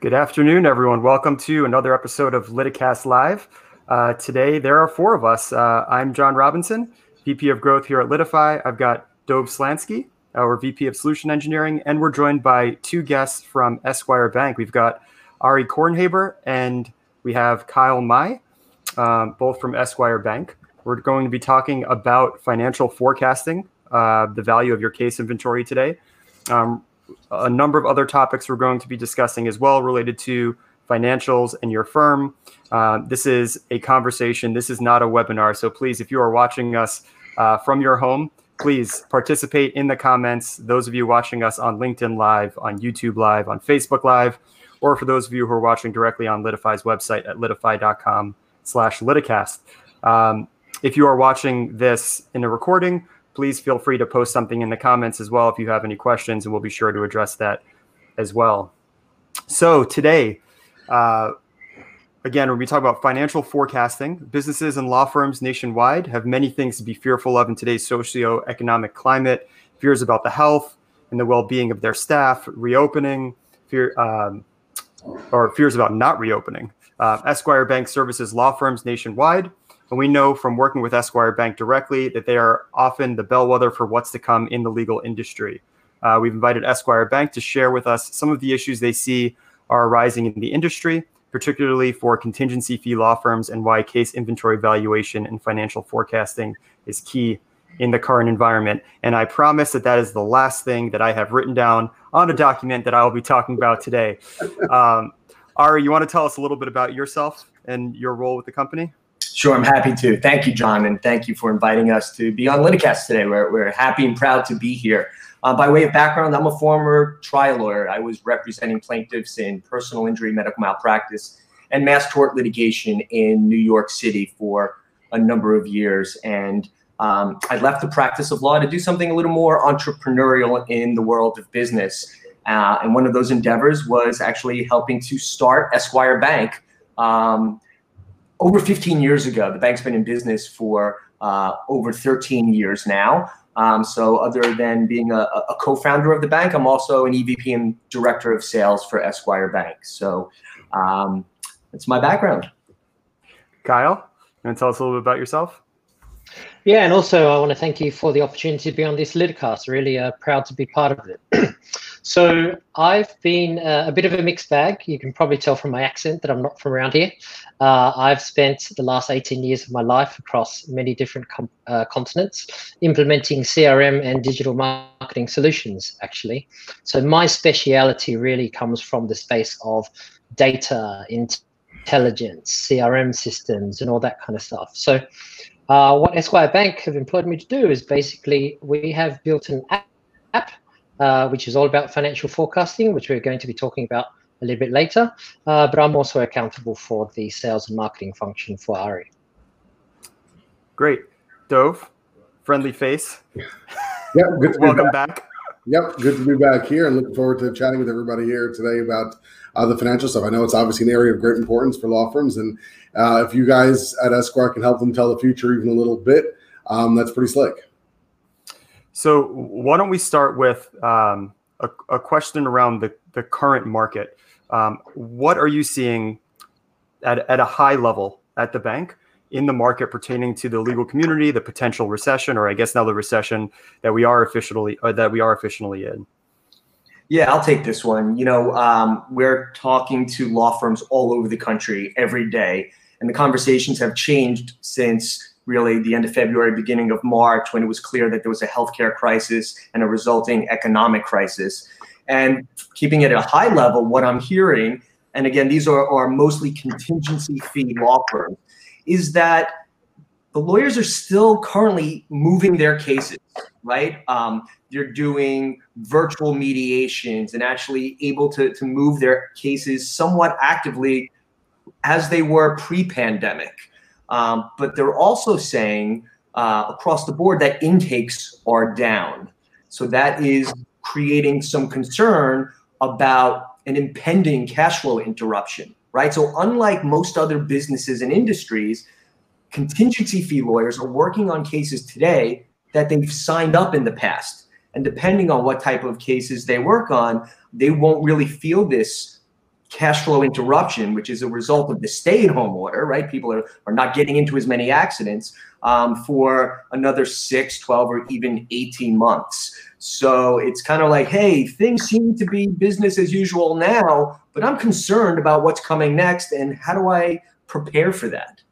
Good afternoon, everyone. Welcome to another episode of Liticast Live. Uh, today, there are four of us. Uh, I'm John Robinson, VP of Growth here at Litify. I've got Dove Slansky, our VP of Solution Engineering, and we're joined by two guests from Esquire Bank. We've got Ari Kornhaber and we have Kyle Mai, um, both from Esquire Bank. We're going to be talking about financial forecasting, uh, the value of your case inventory today. Um, a number of other topics we're going to be discussing as well related to financials and your firm. Uh, this is a conversation. This is not a webinar. So please, if you are watching us uh, from your home, please participate in the comments. Those of you watching us on LinkedIn Live, on YouTube Live, on Facebook Live, or for those of you who are watching directly on Litify's website at litify.com slash liticast. Um, if you are watching this in a recording, please feel free to post something in the comments as well if you have any questions, and we'll be sure to address that as well. So today, uh, again, be talking about financial forecasting. Businesses and law firms nationwide have many things to be fearful of in today's socio-economic climate. Fears about the health and the well-being of their staff, reopening, fear, um, or fears about not reopening. Uh, Esquire Bank services law firms nationwide and we know from working with Esquire Bank directly that they are often the bellwether for what's to come in the legal industry. Uh, we've invited Esquire Bank to share with us some of the issues they see are arising in the industry, particularly for contingency fee law firms, and why case inventory valuation and financial forecasting is key in the current environment. And I promise that that is the last thing that I have written down on a document that I will be talking about today. Um, Ari, you want to tell us a little bit about yourself and your role with the company? Sure, I'm happy to. Thank you, John, and thank you for inviting us to be on Liticast today. We're, we're happy and proud to be here. Uh, by way of background, I'm a former trial lawyer. I was representing plaintiffs in personal injury, medical malpractice, and mass tort litigation in New York City for a number of years. And um, I left the practice of law to do something a little more entrepreneurial in the world of business. Uh, and one of those endeavors was actually helping to start Esquire Bank. Um, over 15 years ago. The bank's been in business for uh, over 13 years now. Um, so, other than being a, a, co-founder of the bank, I'm also an EVP and director of sales for Esquire Bank. So, um, that's my background. Kyle, you want to tell us a little bit about yourself? Yeah, and also I want to thank you for the opportunity to be on this Liticast. Really uh, proud to be part of it. So I've been uh, a bit of a mixed bag. You can probably tell from my accent that I'm not from around here. Uh, I've spent the last 18 years of my life across many different com- uh, continents implementing CRM and digital marketing solutions, actually. So my speciality really comes from the space of data, intelligence, CRM systems, and all that kind of stuff. So uh, what Esquire Bank have employed me to do is basically we have built an app uh, which is all about financial forecasting, which we're going to be talking about a little bit later. Uh, but I'm also accountable for the sales and marketing function for Ari. Great. Dove, friendly face. Yep, good Welcome back. back. Yep, good to be back here and looking forward to chatting with everybody here today about uh, the financial stuff. I know it's obviously an area of great importance for law firms, and uh, if you guys at Esquire can help them tell the future even a little bit, um, that's pretty slick. So why don't we start with um, a, a, question around the, the current market? Um, what are you seeing at, at a high level at the bank in the market pertaining to the legal community, the potential recession, or I guess now the recession that we are officially uh, that we are officially in? Yeah, I'll take this one. You know, um, we're talking to law firms all over the country every day, and the conversations have changed since really the end of February, beginning of March, when it was clear that there was a healthcare crisis and a resulting economic crisis. And keeping it at a high level, what I'm hearing, and again, these are, are mostly contingency fee law firms, is that the lawyers are still currently moving their cases, right? Um, they're doing virtual mediations and actually able to, to move their cases somewhat actively as they were pre pandemic. Um, but they're also saying uh, across the board that intakes are down. So that is creating some concern about an impending cash flow interruption, right? So, unlike most other businesses and industries, contingency fee lawyers are working on cases today that they've signed up in the past. And depending on what type of cases they work on, they won't really feel this cash flow interruption, which is a result of the stay at home order, right? People are, are not getting into as many accidents um, for another six, 12, or even 18 months. So it's kind of like, hey, things seem to be business as usual now, but I'm concerned about what's coming next and how do I prepare for that?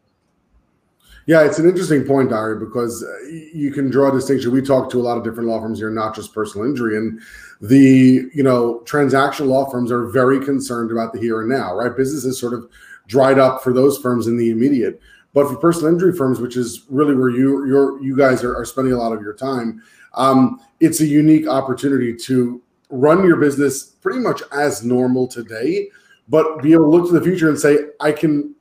Yeah, it's an interesting point, Dari, because uh, you can draw a distinction. We talk to a lot of different law firms here, not just personal injury, and the you know transaction law firms are very concerned about the here and now, right? Business is sort of dried up for those firms in the immediate, but for personal injury firms, which is really where you you you guys are, are spending a lot of your time, um, it's a unique opportunity to run your business pretty much as normal today, but be able to look to the future and say, I can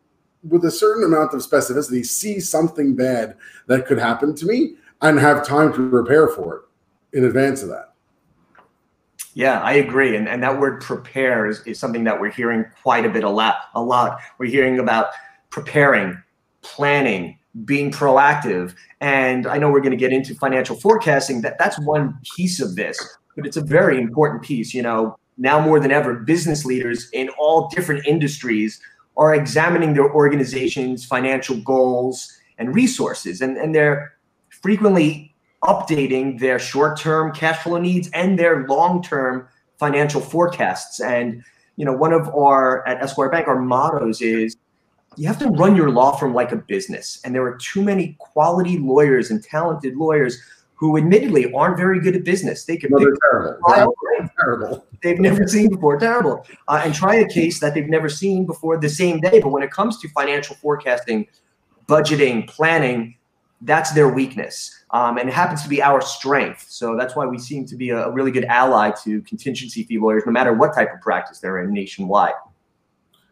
with a certain amount of specificity, see something bad that could happen to me and have time to prepare for it in advance of that. Yeah, I agree. And, and that word prepare is, is something that we're hearing quite a bit a lot. A lot. We're hearing about preparing, planning, being proactive. And I know we're going to get into financial forecasting. That that's one piece of this, but it's a very important piece. You know, now more than ever, business leaders in all different industries are examining their organization's financial goals and resources. And, and they're frequently updating their short term cash flow needs and their long term financial forecasts. And, you know, one of our, at Esquire Bank, our mottos is you have to run your law firm like a business. And there are too many quality lawyers and talented lawyers who admittedly aren't very good at business. They could no, they're terrible. They're terrible. They've never seen before, terrible, uh, and try a case that they've never seen before the same day. But when it comes to financial forecasting, budgeting, planning, that's their weakness, um, and it happens to be our strength. So that's why we seem to be a, a really good ally to contingency fee lawyers, no matter what type of practice they're in nationwide.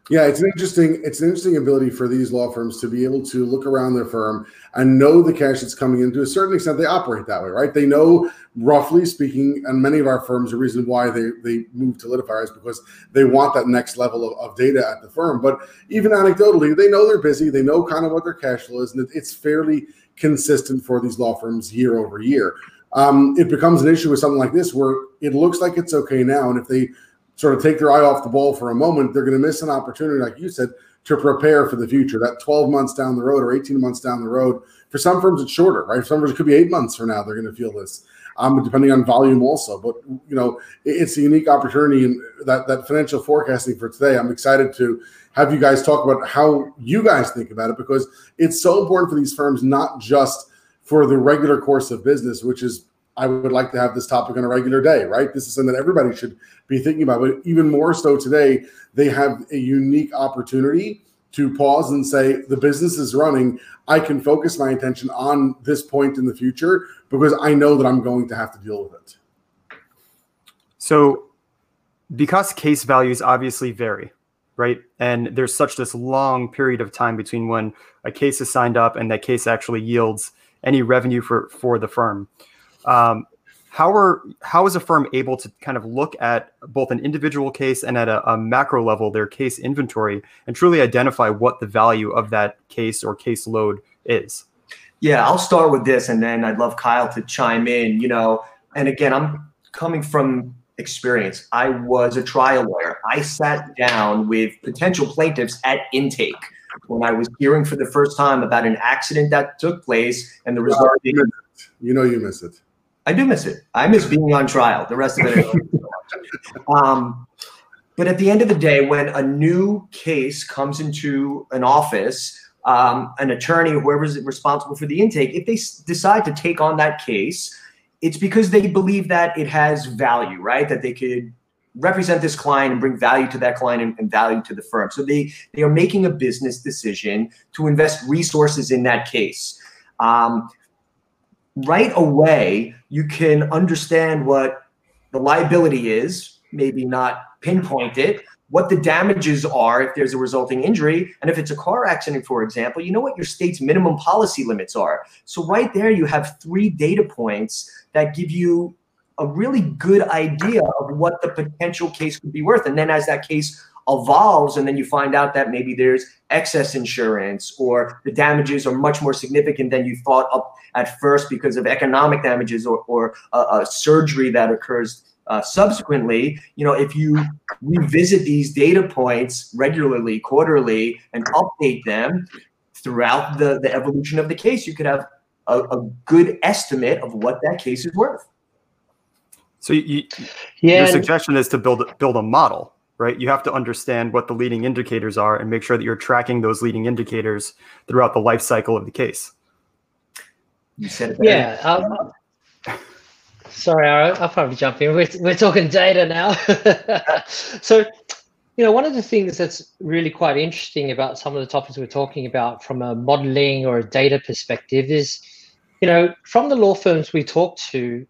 Yeah, it's an interesting it's an interesting ability for these law firms to be able to look around their firm and know the cash that's coming in. To a certain extent, they operate that way, right? They know, roughly speaking, and many of our firms, the reason why they they move to Litify is because they want that next level of, of data at the firm. But even anecdotally, they know they're busy. They know kind of what their cash flow is, and it's fairly consistent for these law firms year over year. Um, it becomes an issue with something like this where it looks like it's okay now, and if they sort of take their eye off the ball for a moment, they're going to miss an opportunity, like you said, to prepare for the future. That 12 months down the road or 18 months down the road. For some firms, it's shorter, right? For some firms, it could be eight months from now. They're going to feel this, um, depending on volume also. But you know, it's a unique opportunity, and that that financial forecasting for today. I'm excited to have you guys talk about how you guys think about it because it's so important for these firms, not just for the regular course of business, which is I would like to have this topic on a regular day, right? This is something that everybody should be thinking about. But even more so today, they have a unique opportunity to pause and say, the business is running. I can focus my attention on this point in the future because I know that I'm going to have to deal with it. So, because case values obviously vary, right? And there's such this long period of time between when a case is signed up and that case actually yields any revenue for for the firm. Um, how are how is a firm able to kind of look at both an individual case and at a, a, macro level their case inventory and truly identify what the value of that case or case load is? Yeah, I'll start with this, and then I'd love Kyle to chime in. You know, and again, I'm coming from experience. I was a trial lawyer. I sat down with potential plaintiffs at intake when I was hearing for the first time about an accident that took place and the result. You know, you miss it. I do miss it. I miss being on trial. The rest of it. um, but at the end of the day, when a new case comes into an office, um, an attorney, whoever's responsible for the intake, if they s- decide to take on that case, it's because they believe that it has value, right? That they could represent this client and bring value to that client and, and value to the firm. So they they are making a business decision to invest resources in that case. Um, right away, you can understand what the liability is, maybe not pinpoint it, what the damages are if there's a resulting injury. And if it's a car accident, for example, you know what your state's minimum policy limits are. So, right there, you have three data points that give you a really good idea of what the potential case could be worth. And then, as that case evolves and then you find out that maybe there's excess insurance or the damages are much more significant than you thought up at first because of economic damages or, or a, a surgery that occurs uh, subsequently, you know, if you revisit these data points regularly, quarterly, and update them throughout the, the evolution of the case, you could have a, a good estimate of what that case is worth. So you, yeah, your suggestion is to build build a model, right? You have to understand what the leading indicators are and make sure that you're tracking those leading indicators throughout the life cycle of the case. You said it. Yeah. Um, sorry, I'll, I'll, probably jump in. We're, we're talking data now. so, you know, one of the things that's really quite interesting about some of the topics we're talking about from a modeling or a data perspective is, you know, from the law firms we talk to,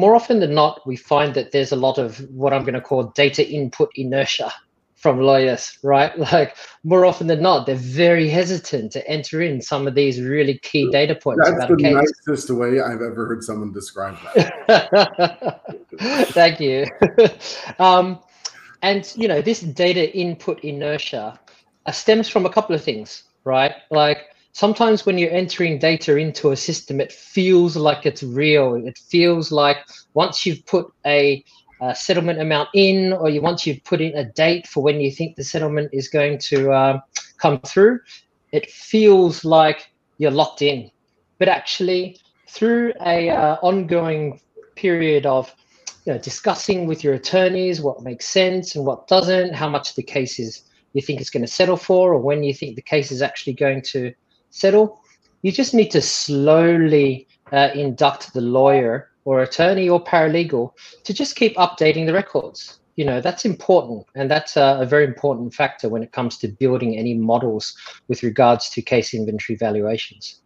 more often than not, we find that there's a lot of what I'm going to call data input inertia from lawyers, right? Like more often than not, they're very hesitant to enter in some of these really key data points. That's the nicest way I've ever heard someone describe that. Thank you. um, and you know, this data input inertia uh, stems from a couple of things, right? Like sometimes when you're entering data into a system, it feels like it's real. It feels like once you've put a, a settlement amount in, or you once you've put in a date for when you think the settlement is going to uh, come through, it feels like you're locked in. But actually, through a uh, ongoing period of you know, discussing with your attorneys what makes sense and what doesn't, how much the case is you think it's going to settle for, or when you think the case is actually going to settle. You just need to slowly uh, induct the lawyer or attorney or paralegal to just keep updating the records. You know, that's important. And that's a, a very important factor when it comes to building any models with regards to case inventory valuations.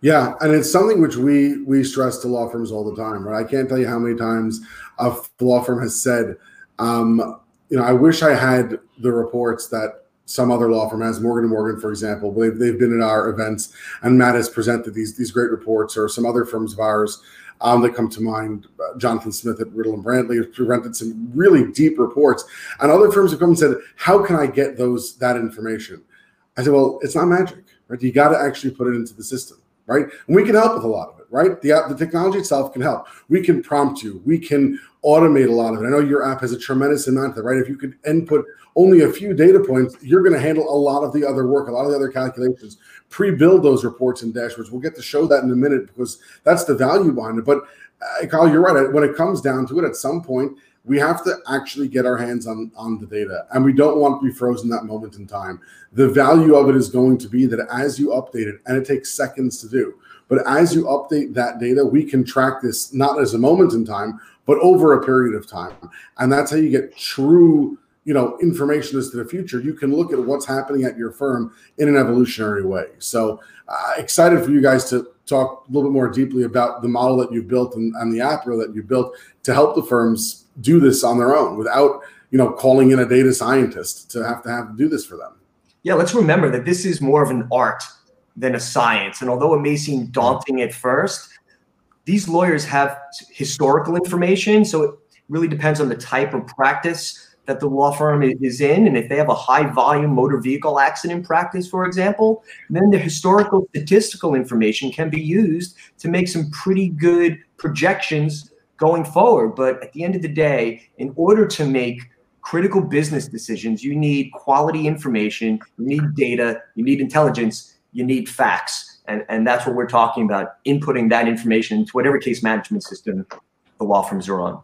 Yeah, and it's something which we we stress to law firms all the time, right? I can't tell you how many times a law firm has said, um, you know, I wish I had the reports that some other law firm has Morgan and Morgan, for example. They've, they've been at our events, and Matt has presented these these great reports, or some other firms of ours um, that come to mind. Uh, Jonathan Smith at Riddle and Brantley has presented some really deep reports, and other firms have come and said, "How can I get those that information?" I said, "Well, it's not magic, right? You got to actually put it into the system." right? And we can help with a lot of right? The app, the technology itself can help. We can prompt you. We can automate a lot of it. I know your app has a tremendous amount of right? If you could input only a few data points, you're going to handle a lot of the other work, a lot of the other calculations. Pre-build those reports and dashboards. We'll get to show that in a minute because that's the value behind it. But uh, Kyle, you're right. When it comes down to it, at some point, we have to actually get our hands on on the data and we don't want to be frozen that moment in time. The value of it is going to be that as you update it and it takes seconds to do but as you update that data we can track this not as a moment in time but over a period of time. And that's how you get true you know information as to the future. You can look at what's happening at your firm in an evolutionary way. So uh, excited for you guys to talk a little bit more deeply about the model that you built and, and the app that you built to help the firms do this on their own without you know calling in a data scientist to have to have to do this for them. Yeah let's remember that this is more of an art than a science. And although it may seem daunting at first these lawyers have historical information. So it really depends on the type of practice that the law firm is in and if they have a high volume motor vehicle accident practice for example then the historical statistical information can be used to make some pretty good projections going forward. But at the end of the day, in order to make critical business decisions, you need quality information, you need data, you need intelligence, you need facts. And, and that's what we're talking about, inputting that information into whatever case management system the law firms are on.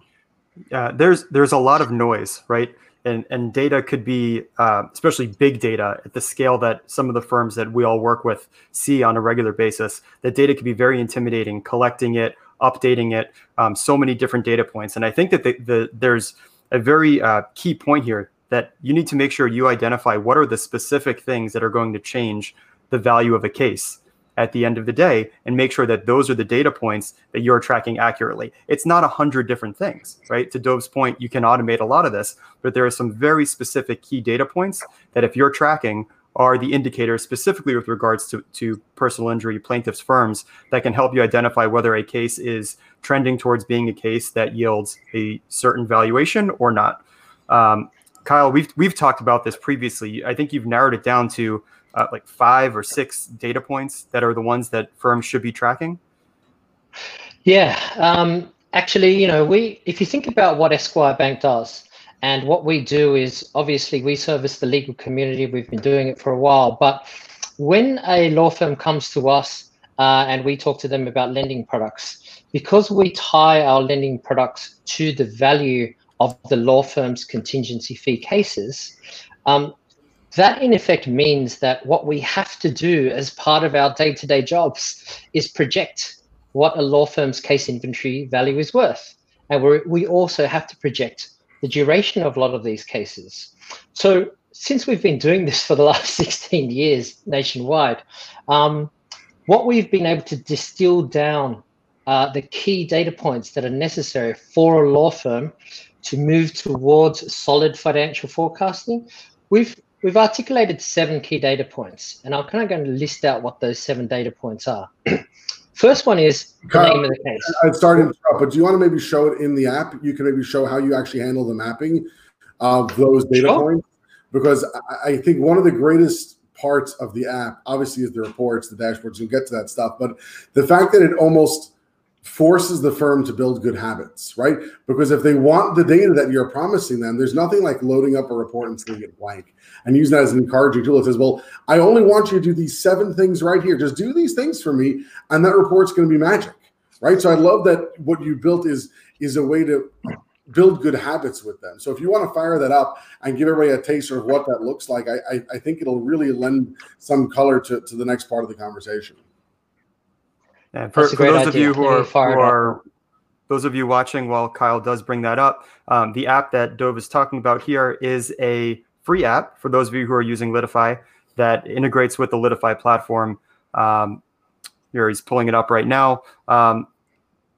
Yeah, there's there's a lot of noise, right? And and data could be, uh, especially big data at the scale that some of the firms that we all work with see on a regular basis. That data can be very intimidating. Collecting it, updating it, um, so many different data points. And I think that the, the there's a very uh, key point here that you need to make sure you identify what are the specific things that are going to change the value of a case at the end of the day and make sure that those are the data points that you're tracking accurately. It's not a hundred different things, right? To Dove's point, you can automate a lot of this, but there are some very specific key data points that if you're tracking are the indicators specifically with regards to, to personal injury plaintiffs firms that can help you identify whether a case is trending towards being a case that yields a certain valuation or not. Um, Kyle, we've we've talked about this previously. I think you've narrowed it down to uh, like five or six data points that are the ones that firms should be tracking. Yeah, um, actually, you know, we if you think about what Esquire Bank does, and what we do is obviously we service the legal community. We've been doing it for a while, but when a law firm comes to us uh, and we talk to them about lending products, because we tie our lending products to the value of the law firm's contingency fee cases, um, that in effect means that what we have to do as part of our day-to-day jobs is project what a law firm's case inventory value is worth. And we we also have to project the duration of a lot of these cases. So since we've been doing this for the last 16 years nationwide, um, what we've been able to distill down uh, the key data points that are necessary for a law firm to move towards solid financial forecasting. We've we've articulated seven key data points, and I'm kind of going to list out what those seven data points are. First one is the Kyle, name of the case. I'm sorry to interrupt, but do you want to maybe show it in the app? You can maybe show how you actually handle the mapping of those data sure. points, because I think one of the greatest parts of the app, obviously, is the reports, the dashboards. You'll get to that stuff, but the fact that it almost forces the firm to build good habits, right? Because if they want the data that you're promising them, there's nothing like loading up a report and seeing it blank and using that as an encouraging tool. It says, well, I only want you to do these seven things right here. Just do these things for me, and that report's going to be magic, right? So I love that what you built is is a way to build good habits with them. So if you want to fire that up and give everybody a taster of what that looks like, I, I, I think it'll really lend some color to, to the next part of the conversation. And for, for those idea. of you who are, who are those of you watching while Kyle does bring that up, um, the app that Dove is talking about here is a free app for those of you who are using Litify that integrates with the Litify platform. Um, here he's pulling it up right now. Um,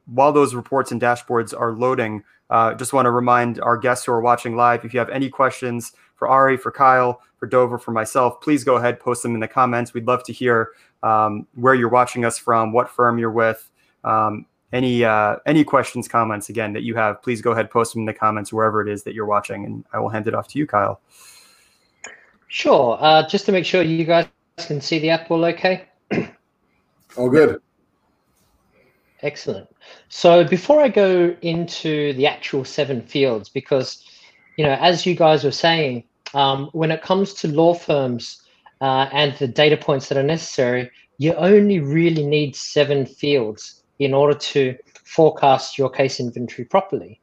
while those reports and dashboards are loading, uh, just want to remind our guests who are watching live, if you have any questions for Ari, for Kyle, for Dover, for myself, please go ahead, post them in the comments. We'd love to hear um, where you're watching us from, what firm you're with. Um, any uh, any questions, comments again that you have, please go ahead, post them in the comments wherever it is that you're watching, and I will hand it off to you, Kyle. Sure. Uh, just to make sure you guys can see the app all okay. all good. Excellent. So before I go into the actual seven fields, because you know, as you guys were saying, um, when it comes to law firms uh, and the data points that are necessary, you only really need seven fields in order to forecast your case inventory properly.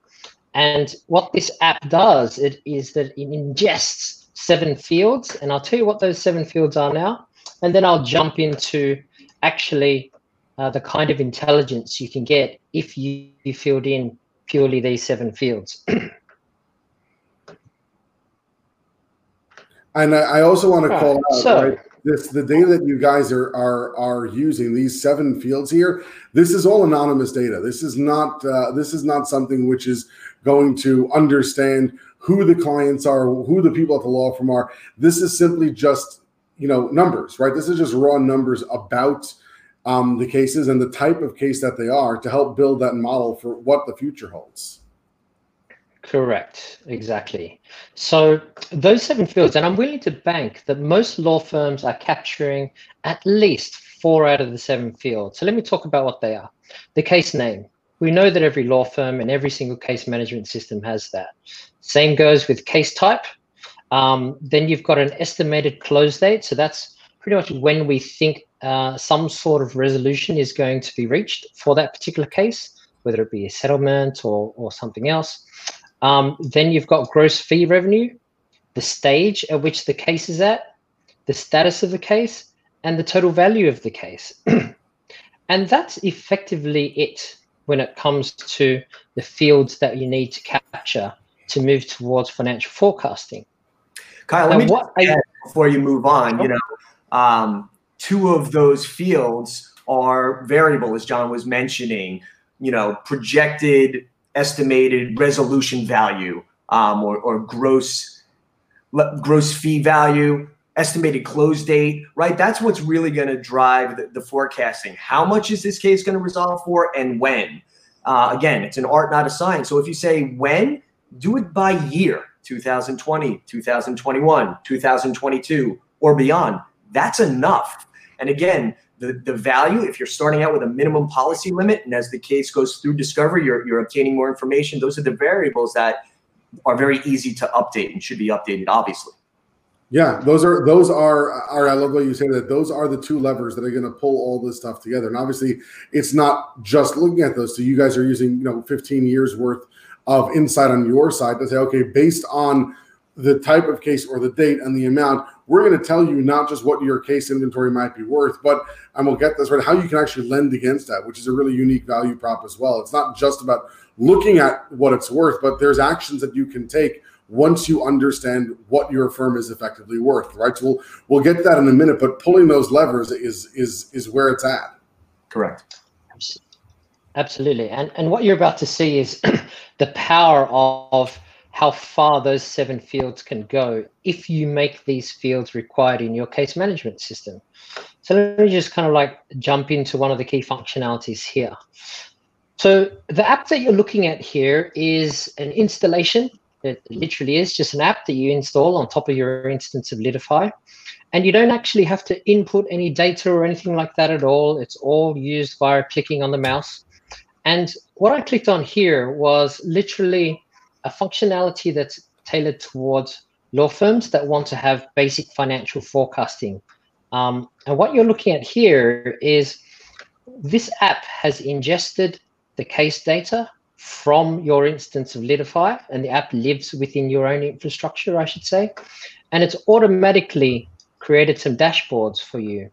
And what this app does it is that it ingests seven fields, and I'll tell you what those seven fields are now, and then I'll jump into actually uh, the kind of intelligence you can get if you, you filled in purely these seven fields. And I, also want to call out so, right, this the data that you guys are are are using these seven fields here. This is all anonymous data. This is not uh, this is not something which is going to understand who the clients are, who the people at the law firm are. This is simply just you know numbers, right? This is just raw numbers about um, the cases and the type of case that they are to help build that model for what the future holds. Correct, exactly. So those seven fields, and I'm willing to bank that most law firms are capturing at least four out of the seven fields. So let me talk about what they are. The case name. We know that every law firm and every single case management system has that. Same goes with case type. Um, then you've got an estimated close date. So that's pretty much when we think uh, some sort of resolution is going to be reached for that particular case, whether it be a settlement or, or something else. Um, then you've got gross fee revenue, the stage at which the case is at, the status of the case, and the total value of the case. and that's effectively it when it comes to the fields that you need to capture to move towards financial forecasting. Kyle, let me what I, before you move on, you know, um, two of those fields are variable, as John was mentioning, you know, projected estimated resolution value um, or, or gross gross fee value estimated close date right? That's what's really going to drive the, the, forecasting. How much is this case going to resolve for and when? Uh, again it's an art not a science. So if you say when do it by year 2020 2021 2022 or beyond. That's enough. And again the, the value, if you're starting out with a minimum policy limit, and as the case goes through discovery, you're, you're obtaining more information. Those are the variables that are very easy to update and should be updated, obviously. Yeah, those are those are are I love what you say that those are the two levers that are going to pull all this stuff together. And obviously, it's not just looking at those. So you guys are using you know 15 years worth of insight on your side to say, okay, based on the type of case or the date and the amount, we're going to tell you not just what your case inventory might be worth, but and we'll get this right how you can actually lend against that, which is a really unique value prop as well. It's not just about looking at what it's worth, but there's actions that you can take once you understand what your firm is effectively worth, right? So we'll we'll get to that in a minute, but pulling those levers is is is where it's at. Correct. Absolutely, and and what you're about to see is the power of how far those seven fields can go if you make these fields required in your case management system. So let me just kind of like jump into one of the key functionalities here. So the app that you're looking at here is an installation it literally is just an app that you install on top of your instance of Litify. And you don't actually have to input any data or anything like that at all. It's all used via clicking on the mouse. And what I clicked on here was literally a functionality that's tailored towards law firms that want to have basic financial forecasting. Um, and what you're looking at here is this app has ingested the case data from your instance of Litify, and the app lives within your own infrastructure, I should say. And it's automatically created some dashboards for you.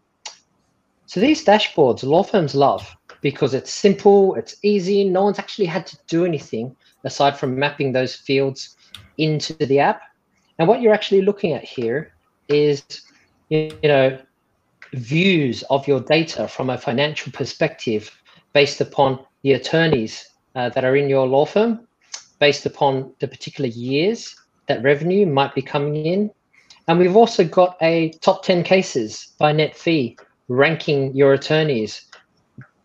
So these dashboards, law firms love because it's simple, it's easy. No one's actually had to do anything aside from mapping those fields into the app. And what you're actually looking at here is, you know, views of your data from a financial perspective based upon the attorneys uh, that are in your law firm based upon the particular years that revenue might be coming in. And we've also got a top 10 cases by net fee ranking your attorneys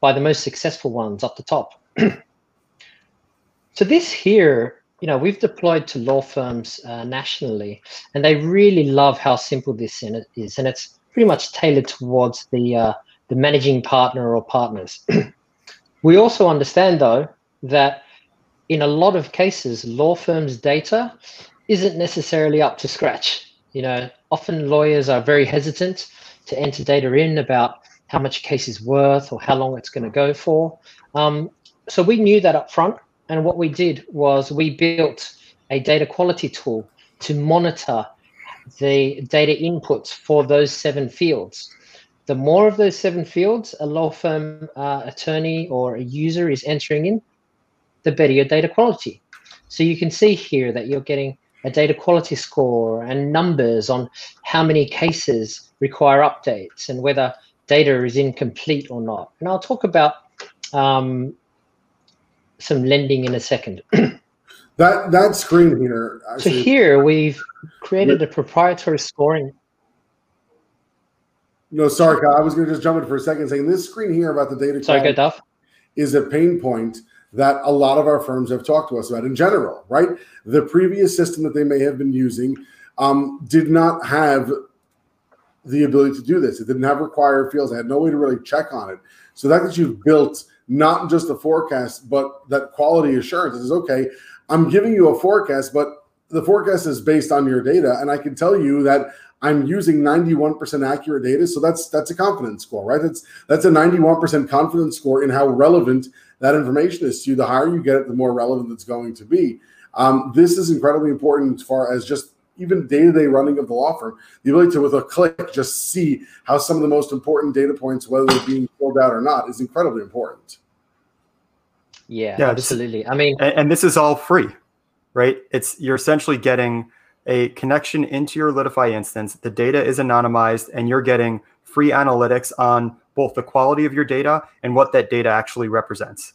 by the most successful ones up the top. so this here, you know, we've deployed to law firms uh, nationally, and they really love how simple this is, and it's pretty much tailored towards the uh, the managing partner or partners. we also understand, though, that in a lot of cases, law firms' data isn't necessarily up to scratch. You know, often lawyers are very hesitant to enter data in about how much a case is worth or how long it's going to go for. Um, so we knew that up front. And what we did was we built a data quality tool to monitor the data inputs for those seven fields. The more of those seven fields a law firm uh, attorney or a user is entering in, the better your data quality. So you can see here that you're getting a data quality score and numbers on how many cases require updates and whether data is incomplete or not. And I'll talk about um, some lending in a second. that that screen here. so here we've created a proprietary scoring. No, sorry, I was going to just jump in for a second, saying this screen here about the data. Sorry, Dove. Is a pain point that a lot of our firms have talked to us about in general, right? The previous system that they may have been using um, did not have the ability to do this. It didn't have required fields. It had no way to really check on it. So that that you've built not just the forecast, but that quality assurance is okay. I'm giving you a forecast, but the forecast is based on your data, and I can tell you that I'm using 91% accurate data. So that's that's a confidence score, right? That's that's a 91% confidence score in how relevant that information is to you. The higher you get it, the more relevant it's going to be. Um, this is incredibly important as far as just even day-to-day running of the law firm. The ability to, with a click, just see how some of the most important data points, whether they're being filled out or not, is incredibly important. Yeah, yeah absolutely. I mean, and, and this is all free, right? It's you're essentially getting a connection into your Litify instance. The data is anonymized, and you're getting free analytics on both the quality of your data and what that data actually represents.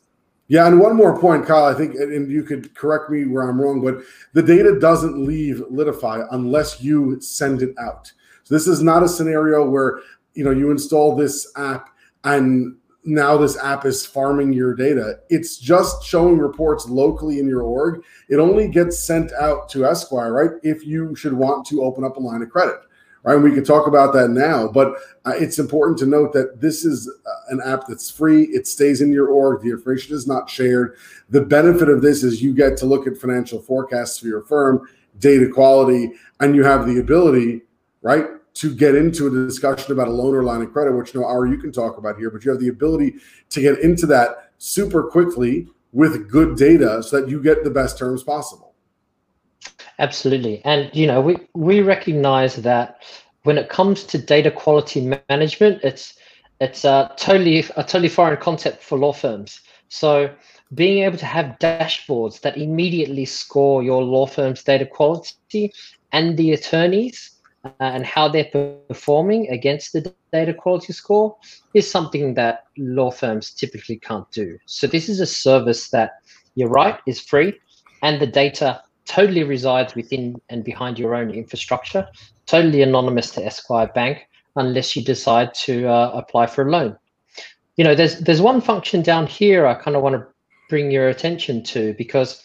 Yeah, and one more point, Kyle. I think, and you could correct me where I'm wrong, but the data doesn't leave Litify unless you send it out. So this is not a scenario where you know you install this app and now this app is farming your data. It's just showing reports locally in your org. It only gets sent out to Esquire, right? If you should want to open up a line of credit right? And we could talk about that now, but uh, it's important to note that this is uh, an app that's free. It stays in your org. The information is not shared. The benefit of this is you get to look at financial forecasts for your firm, data quality, and you have the ability, right, to get into a discussion about a loan or line of credit, which no hour you can talk about here, but you have the ability to get into that super quickly with good data so that you get the best terms possible. Absolutely. And you know, we we recognize that when it comes to data quality management, it's it's a totally a totally foreign concept for law firms. So being able to have dashboards that immediately score your law firm's data quality and the attorneys uh, and how they're performing against the data quality score is something that law firms typically can't do. So this is a service that you're right is free and the data totally resides within and behind your own infrastructure, totally anonymous to Esquire Bank unless you decide to uh, apply for a loan. You know, there's there's one function down here I kind of want to bring your attention to because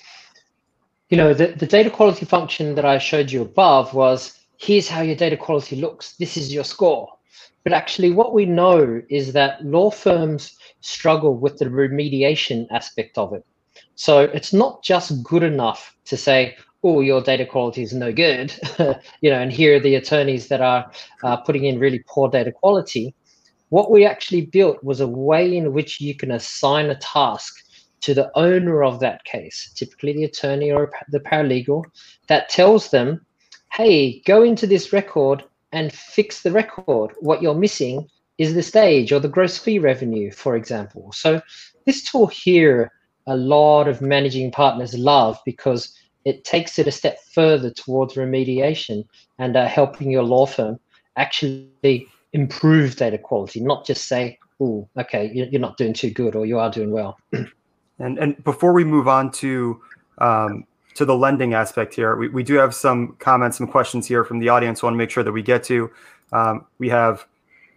you know the, the data quality function that I showed you above was here's how your data quality looks. This is your score. But actually, what we know is that law firms struggle with the remediation aspect of it. So it's not just good enough to say, oh, your data quality is no good, you know, and here are the attorneys that are uh, putting in really poor data quality. What we actually built was a way in which you can assign a task to the owner of that case, typically the attorney or the paralegal, that tells them, hey, go into this record and fix the record. What you're missing is the stage or the gross fee revenue, for example. So this tool here, a lot of managing partners love because it takes it a step further towards remediation and uh, helping your law firm actually improve data quality, not just say, oh, okay, you're not doing too good or you are doing well. and and before we move on to um, to the lending aspect here, we, we do have some comments, some questions here from the audience. I want to make sure that we get to. Um, we have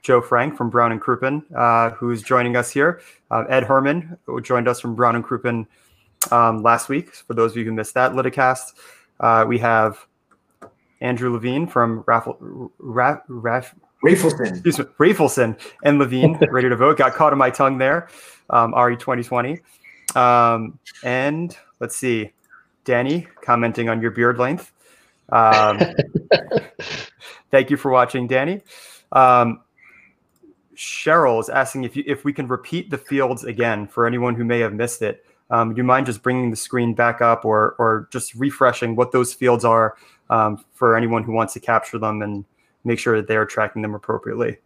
Joe Frank from Brown and Crouppen, uh, who's joining us here. Uh, Ed Herman, who joined us from Brown and Crouppen um, last week. For those of you who missed that Liticast, uh, we have Andrew Levine from Raffle, Ra, Raff, Raphaelson. Excuse me, Raphaelson and Levine, ready to vote. Got caught in my tongue there. Um, RE 2020. Um, and let's see, Danny commenting on your beard length. Um, thank you for watching, Danny. Um, Cheryl is asking if you, if we can repeat the fields again for anyone who may have missed it. Um, do you mind just bringing the screen back up or, or just refreshing what those fields are um, for anyone who wants to capture them and make sure that they are tracking them appropriately?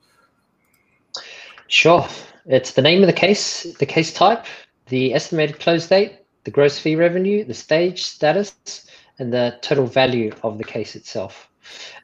Sure. It's the name of the case, the case type, the estimated close date, the gross fee revenue, the stage status, and the total value of the case itself.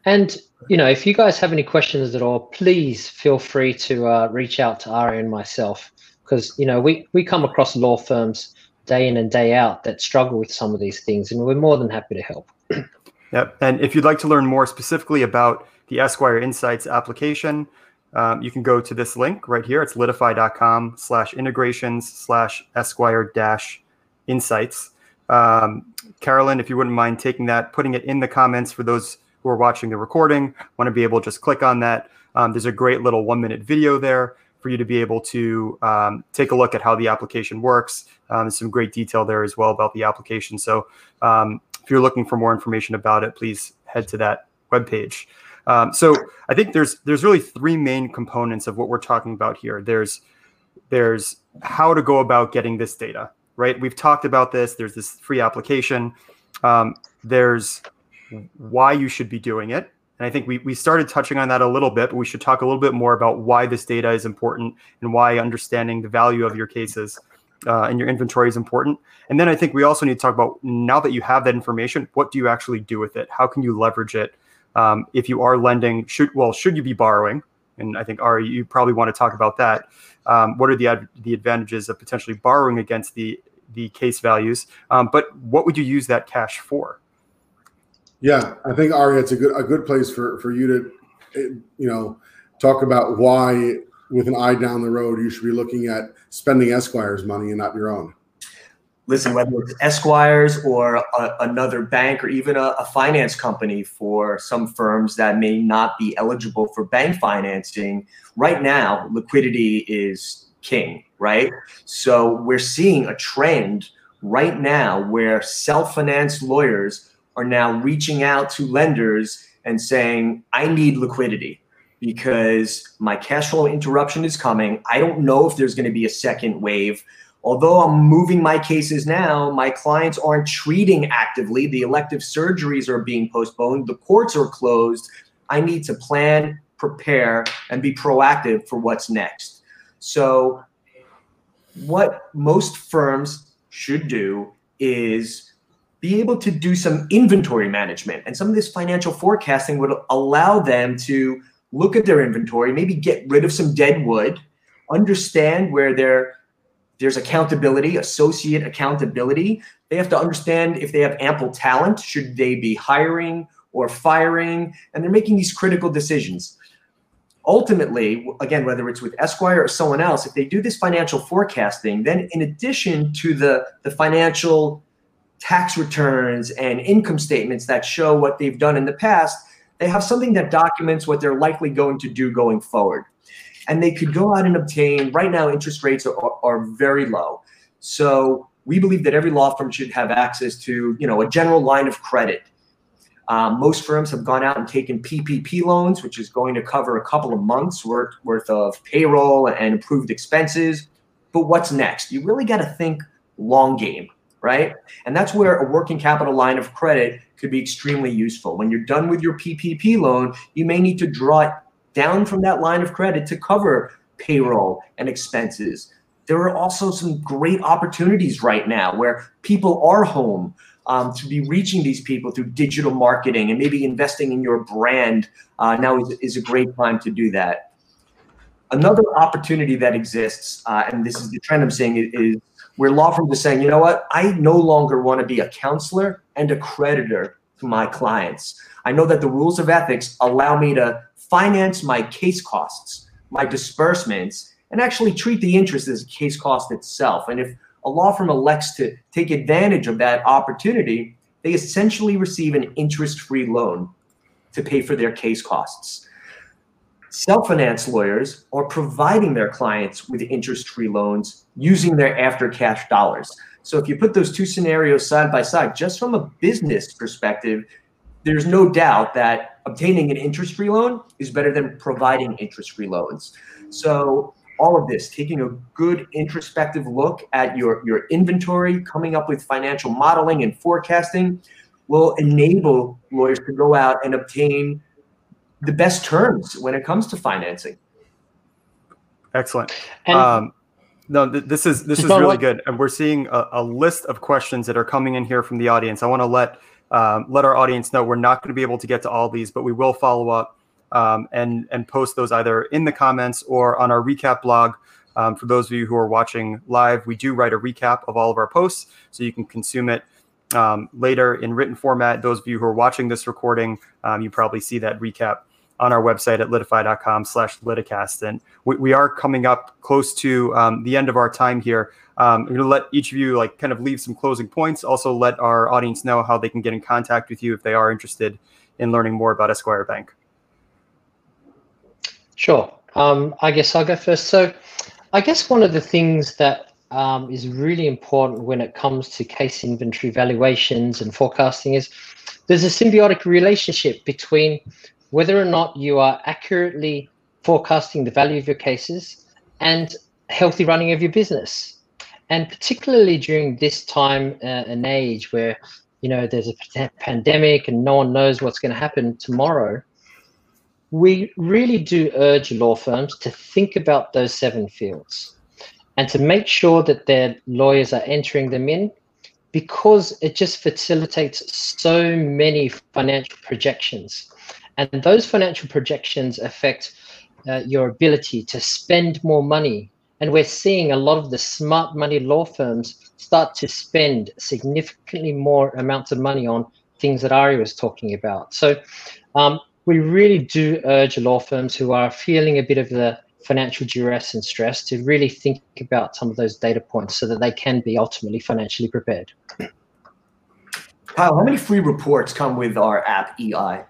And you know, if you guys have any questions at all, please feel free to uh, reach out to Ari and myself because you know we we come across law firms day in and day out that struggle with some of these things, and we're more than happy to help. yep. And if you'd like to learn more specifically about the Esquire Insights application, um, you can go to this link right here. It's litify.com slash integrations slash Esquire dash insights. Um, Carolyn, if you wouldn't mind taking that, putting it in the comments for those who are watching the recording, want to be able to just click on that. Um, there's a great little one minute video there for you to be able to um, take a look at how the application works. Um, there's some great detail there as well about the application. So um, if you're looking for more information about it, please head to that webpage. Um, so I think there's there's really three main components of what we're talking about here. There's there's how to go about getting this data, right? We've talked about this. There's this free application. Um, there's why you should be doing it. And I think we, we started touching on that a little bit, but we should talk a little bit more about why this data is important and why understanding the value of your cases uh, and your inventory is important. And then I think we also need to talk about now that you have that information, what do you actually do with it? How can you leverage it? Um, if you are lending, should well, should you be borrowing? And I think Ari, you probably want to talk about that. Um, what are the ad- the advantages of potentially borrowing against the the case values? Um, but what would you use that cash for? Yeah, I think Ari, it's a good a good place for for you to, eh, you know, talk about why, with an eye down the road, you should be looking at spending Esquire's money and not your own. listen, whether it's Esquires or a, another bank or even a, a, finance company for some firms that may not be eligible for bank financing, right now, liquidity is king, right? So we're seeing a trend right now where self financed lawyers are now reaching out to lenders and saying, I need liquidity because my cash flow interruption is coming. I don't know if there's going to be a second wave although I'm moving my cases now, my clients aren't treating actively. The elective surgeries are being postponed, the courts are closed. I need to plan, prepare, and be proactive for what's next. So, what most firms should do is be able to do some inventory management. And some of this financial forecasting would allow them to look at their inventory, maybe get rid of some dead wood, understand where there's accountability, associate accountability. They have to understand if they have ample talent, should they be hiring or firing? And they're making these critical decisions. Ultimately, again, whether it's with Esquire or someone else, if they do this financial forecasting, then in addition to the, the financial tax returns and income statements that show what they've done in the past, they have something that documents what they're likely going to do going forward. And they could go out and obtain right now interest rates are, are very low. So we believe that every law firm should have access to you know a general line of credit. Um, most firms have gone out and taken ppp loans which is going to cover a couple of months worth, worth of payroll and improved expenses. But what's next? You really got to think long game right and that's where a working capital line of credit could be extremely useful when you're done with your ppp loan you may need to draw it down from that line of credit to cover payroll and expenses. There are also some great opportunities right now where people are home um, to be reaching these people through digital marketing and maybe investing in your brand. Uh, now is, is, a great time to do that. Another opportunity that exists, uh, and this is the trend I'm seeing, is where law firms are saying, you know what, I no longer want to be a counselor and a creditor to my clients. I know that the rules of ethics allow me to finance my case costs, my disbursements, and actually treat the interest as a case cost itself. And if a law firm elects to take advantage of that opportunity, they essentially receive an interest free loan to pay for their case costs. Self finance lawyers are providing their clients with interest free loans using their after cash dollars. So if you put those two scenarios side by side, just from a business perspective, there's no doubt that obtaining an interest-free loan is better than providing interest-free loans. So all of this, taking a good introspective look at your, your inventory, coming up with financial modeling and forecasting will enable lawyers to go out and obtain the best terms when it comes to financing. Excellent. Um, no, th- this is this is really good, and we're seeing a, a, list of questions that are coming in here from the audience. I want to let um, let our audience know we're not going to be able to get to all these, but we will follow up um, and and post those either in the comments or on our recap blog. Um, for those of you who are watching live, we do write a recap of all of our posts, so you can consume it um, later in written format. Those of you who are watching this recording, um, you probably see that recap on our website at litify.com slash liticast. And we, we, are coming up close to um, the end of our time here. Um, I'm going to let each of you like kind of leave some closing points. Also, let our audience know how they can get in contact with you if they are interested in learning more about Esquire Bank. Sure. Um, I guess I'll go first. So, I guess one of the things that um, is really important when it comes to case inventory valuations and forecasting is there's a symbiotic relationship between whether or not you are accurately forecasting the value of your cases and healthy running of your business. And particularly during this time uh, and age where you know there's a pandemic and no one knows what's going to happen tomorrow we really do urge law firms to think about those seven fields and to make sure that their lawyers are entering them in because it just facilitates so many financial projections and those financial projections affect uh, your ability to spend more money and we're seeing a lot of the smart money law firms start to spend significantly more amounts of money on things that Ari was talking about. So um, we really do urge law firms who are feeling a bit of the financial duress and stress to really think about some of those data points so that they can be ultimately financially prepared. Kyle, how many free reports come with our app EI?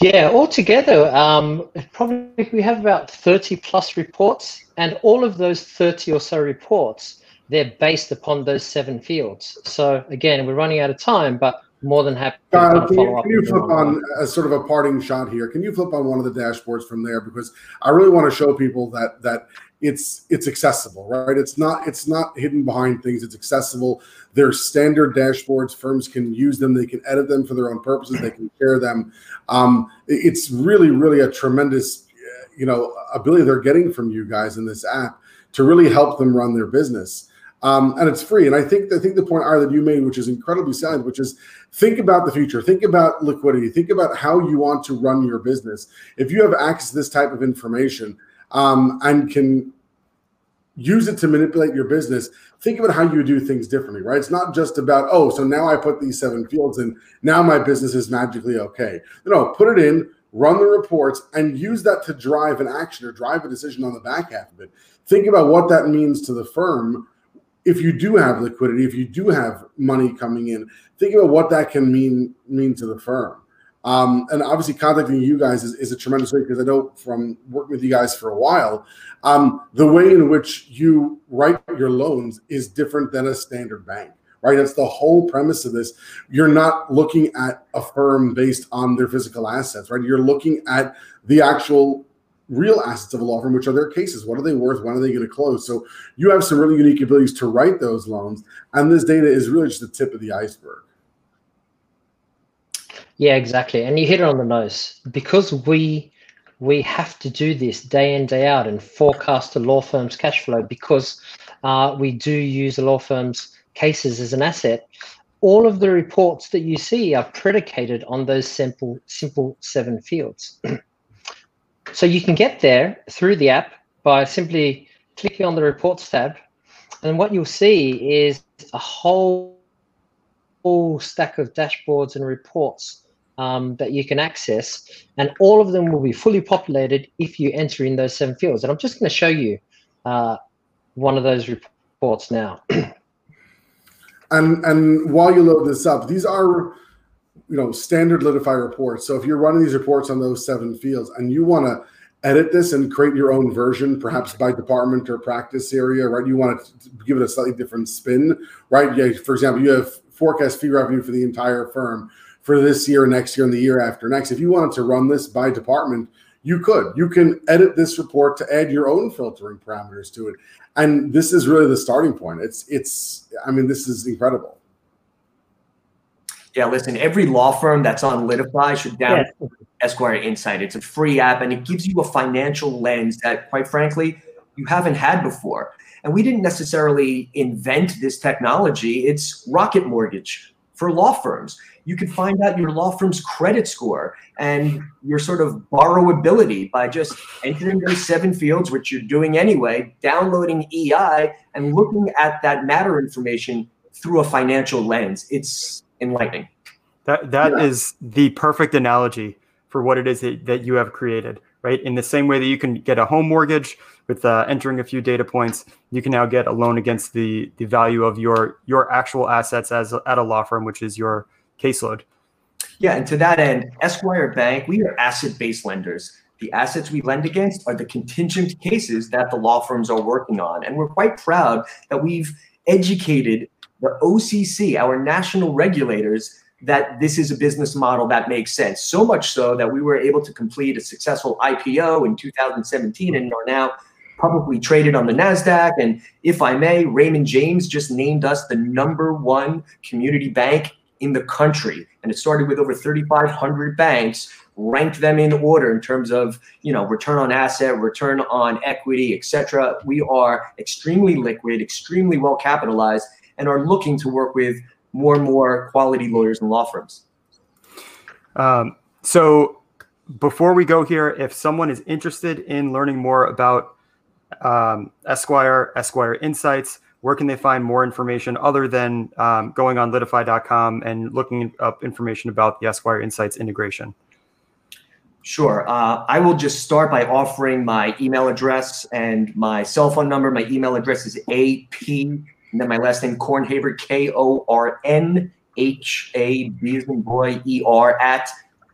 Yeah, altogether, um, probably we have about 30 plus reports, and all of those 30 or so reports, they're based upon those seven fields. So again, we're running out of time, but more than happy to Uh, can you, follow up. can you flip on a sort of a parting shot here? Can you flip on one of the dashboards from there because I really want to show people that that it's it's accessible, right? It's not it's not hidden behind things. It's accessible. They're standard dashboards. Firms can use them. They can edit them for their own purposes. They can share them. Um, it's really really a tremendous uh, you know ability they're getting from you guys in this app to really help them run their business. Um, and it's free. And I think I think the point Ari that you made, which is incredibly salient, which is think about the future, think about liquidity, think about how you want to run your business. If you have access to this type of information um, and can use it to manipulate your business, think about how you do things differently, right? It's not just about, oh, so now I put these seven fields in, now my business is magically okay. No, put it in, run the reports, and use that to drive an action or drive a decision on the back half of it. Think about what that means to the firm if you do have liquidity, if you do have money coming in, think about what that can mean mean to the firm. Um, and obviously, contacting you guys is, is a tremendous way because I know from working with you guys for a while, um, the way in which you write your loans is different than a standard bank, right? That's the whole premise of this. You're not looking at a firm based on their physical assets, right? You're looking at the actual real assets of a law firm, which are their cases. What are they worth? When are they going to close? So you have some really unique abilities to write those loans, and this data is really just the tip of the iceberg. Yeah, exactly. And you hit it on the nose. Because we we have to do this day in, day out and forecast a law firm's cash flow because uh, we do use a law firm's cases as an asset. All of the reports that you see are predicated on those simple simple seven fields. so you can get there through the app by simply clicking on the reports tab. And what you'll see is a whole whole stack of dashboards and reports um, that you can access, and all of them will be fully populated if you enter in those seven fields. And I'm just going to show you uh, one of those reports now. And and while you load this up, these are you know standard Litify reports. So if you're running these reports on those seven fields and you want to edit this and create your own version, perhaps by department or practice area, right? You want to give it a slightly different spin, right? Yeah, for example, you have forecast fee revenue for the entire firm for this year, next year, and the year after next. If you wanted to run this by department, you could. You can edit this report to add your own filtering parameters to it. And this is really the starting point. It's it's I mean, this is incredible. Yeah, listen, every law firm that's on Litify should download yeah. Esquire Insight. It's a free app and it gives you a financial lens that, quite frankly, you haven't had before. And we didn't necessarily invent this technology, it's Rocket Mortgage for law firms. You can find out your law firm's credit score and your sort of borrowability by just entering those seven fields, which you're doing anyway, downloading EI, and looking at that matter information through a financial lens. It's enlightening. That that yeah. is the perfect analogy for what it is that, that you have created, right? In the same way that you can get a home mortgage with uh, entering a few data points, you can now get a loan against the the value of your your actual assets as at a law firm, which is your caseload. Yeah, and to that end, Esquire Bank, we are asset-based lenders. The assets we lend against are the contingent cases that the law firms are working on, and we're quite proud that we've educated the OCC, our national regulators, that this is a business model that makes sense. So much so that we were able to complete a successful IPO in 2017 and are now publicly traded on the NASDAQ. And if I may, Raymond James just named us the number one community bank in the country. And it started with over 3,500 banks, ranked them in order in terms of, you know, return on asset, return on equity, et cetera. We are extremely liquid, extremely well capitalized, and are looking to work with more and more quality lawyers and law firms. Um, so before we go here, if someone is interested in learning more about um, Esquire, Esquire Insights, where can they find more information other than um, going on litify.com and looking up information about the Esquire Insights integration? Sure. Uh, I will just start by offering my email address and my cell phone number. My email address is AP, and then my last name, Kornhaber, K O R N H A B as in boy, E R, at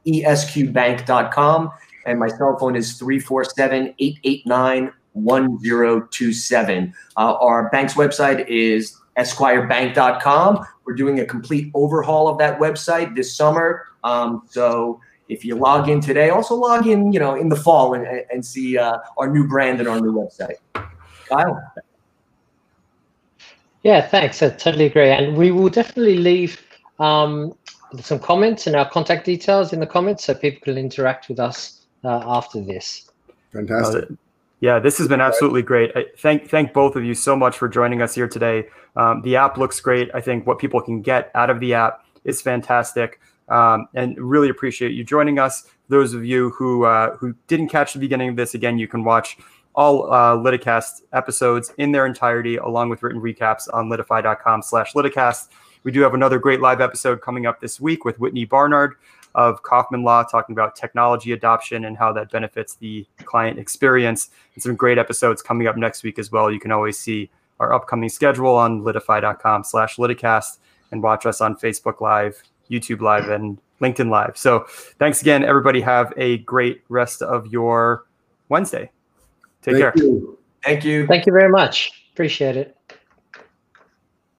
esqbank.com. And my cell phone is 347 889 1027. Uh, our bank's website is esquirebank.com. We're doing a complete overhaul of that website this summer. Um, so if you log in today, also log in, you know, in the fall and, and see uh, our new brand and our new website. Kyle. Yeah, thanks. I totally agree. And we will definitely leave um, some comments and our contact details in the comments so people can interact with us uh, after this. Fantastic. Yeah, this has been absolutely great. I thank thank both of you so much for joining us here today. Um, the app looks great. I think what people can get out of the app is fantastic, um, and really appreciate you joining us. Those of you who uh, who didn't catch the beginning of this, again, you can watch all uh, Liticast episodes in their entirety, along with written recaps on litify.com/slash Liticast. We do have another great live episode coming up this week with Whitney Barnard of Kaufman Law, talking about technology adoption and how that benefits the client experience. And some great episodes coming up next week as well. You can always see our upcoming schedule on litify.com slash liticast and watch us on Facebook Live, YouTube Live, and LinkedIn Live. So thanks again, everybody. Have a great rest of your Wednesday. Take Thank care. you. Thank you. Thank you very much. Appreciate it.